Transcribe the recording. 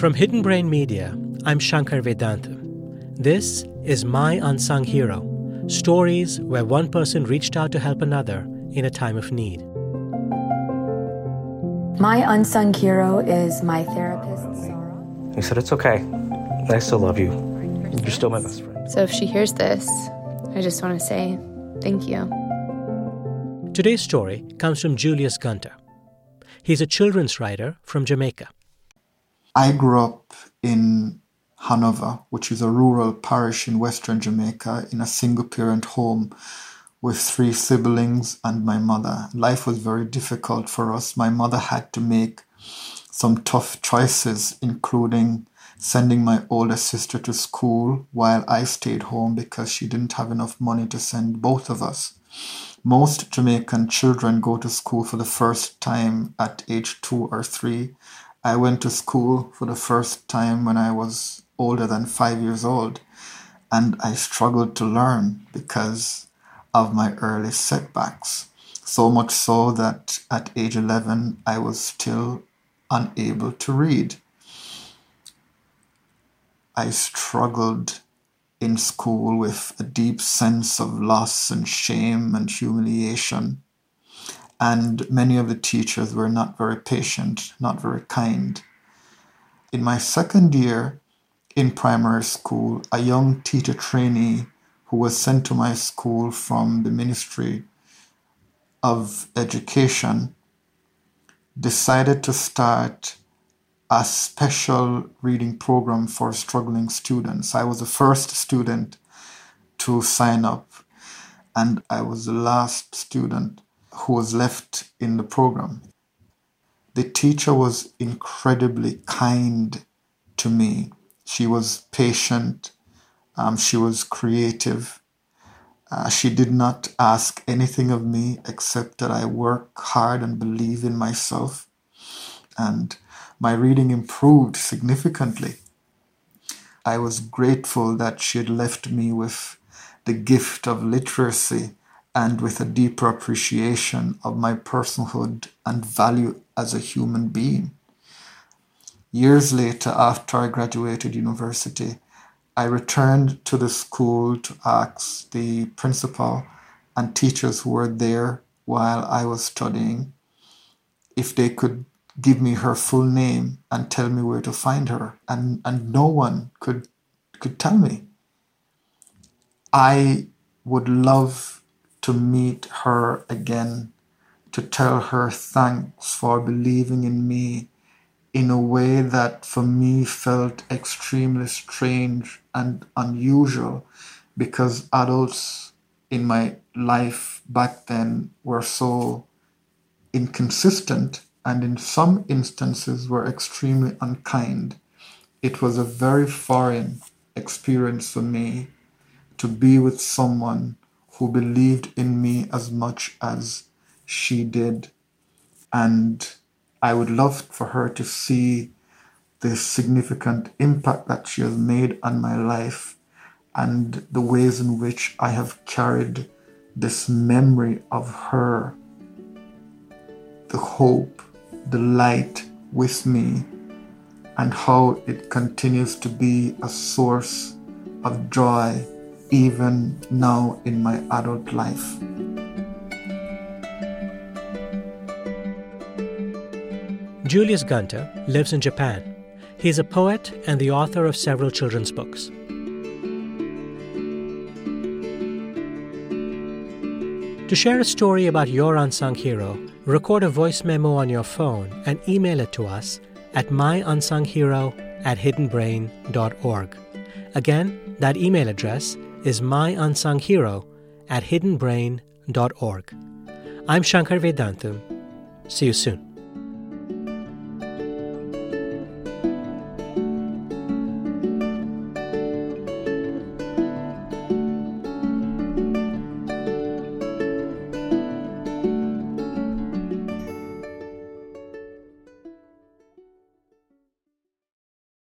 From Hidden Brain Media, I'm Shankar Vedantam. This is My Unsung Hero stories where one person reached out to help another in a time of need. My unsung hero is my therapist, Sarah. He said, It's okay. I still love you. You're still my best friend. So if she hears this, I just want to say thank you. Today's story comes from Julius Gunter. He's a children's writer from Jamaica. I grew up in Hanover, which is a rural parish in western Jamaica, in a single parent home with three siblings and my mother. Life was very difficult for us. My mother had to make some tough choices, including sending my older sister to school while I stayed home because she didn't have enough money to send both of us. Most Jamaican children go to school for the first time at age two or three. I went to school for the first time when I was older than five years old, and I struggled to learn because of my early setbacks. So much so that at age 11, I was still unable to read. I struggled in school with a deep sense of loss and shame and humiliation. And many of the teachers were not very patient, not very kind. In my second year in primary school, a young teacher trainee who was sent to my school from the Ministry of Education, decided to start a special reading program for struggling students. I was the first student to sign up, and I was the last student who was left in the program. The teacher was incredibly kind to me. She was patient um, she was creative. Uh, she did not ask anything of me except that I work hard and believe in myself. And my reading improved significantly. I was grateful that she had left me with the gift of literacy and with a deeper appreciation of my personhood and value as a human being. Years later, after I graduated university, I returned to the school to ask the principal and teachers who were there while I was studying if they could give me her full name and tell me where to find her. And and no one could could tell me. I would love to meet her again to tell her thanks for believing in me in a way that for me felt extremely strange and unusual because adults in my life back then were so inconsistent and in some instances were extremely unkind. It was a very foreign experience for me to be with someone who believed in me as much as she did and I would love for her to see the significant impact that she has made on my life and the ways in which I have carried this memory of her, the hope, the light with me, and how it continues to be a source of joy even now in my adult life. Julius Gunter lives in Japan. He's a poet and the author of several children's books. To share a story about your unsung hero, record a voice memo on your phone and email it to us at myunsunghero at hiddenbrain.org. Again, that email address is myunsunghero at hiddenbrain.org. I'm Shankar Vedantam. See you soon.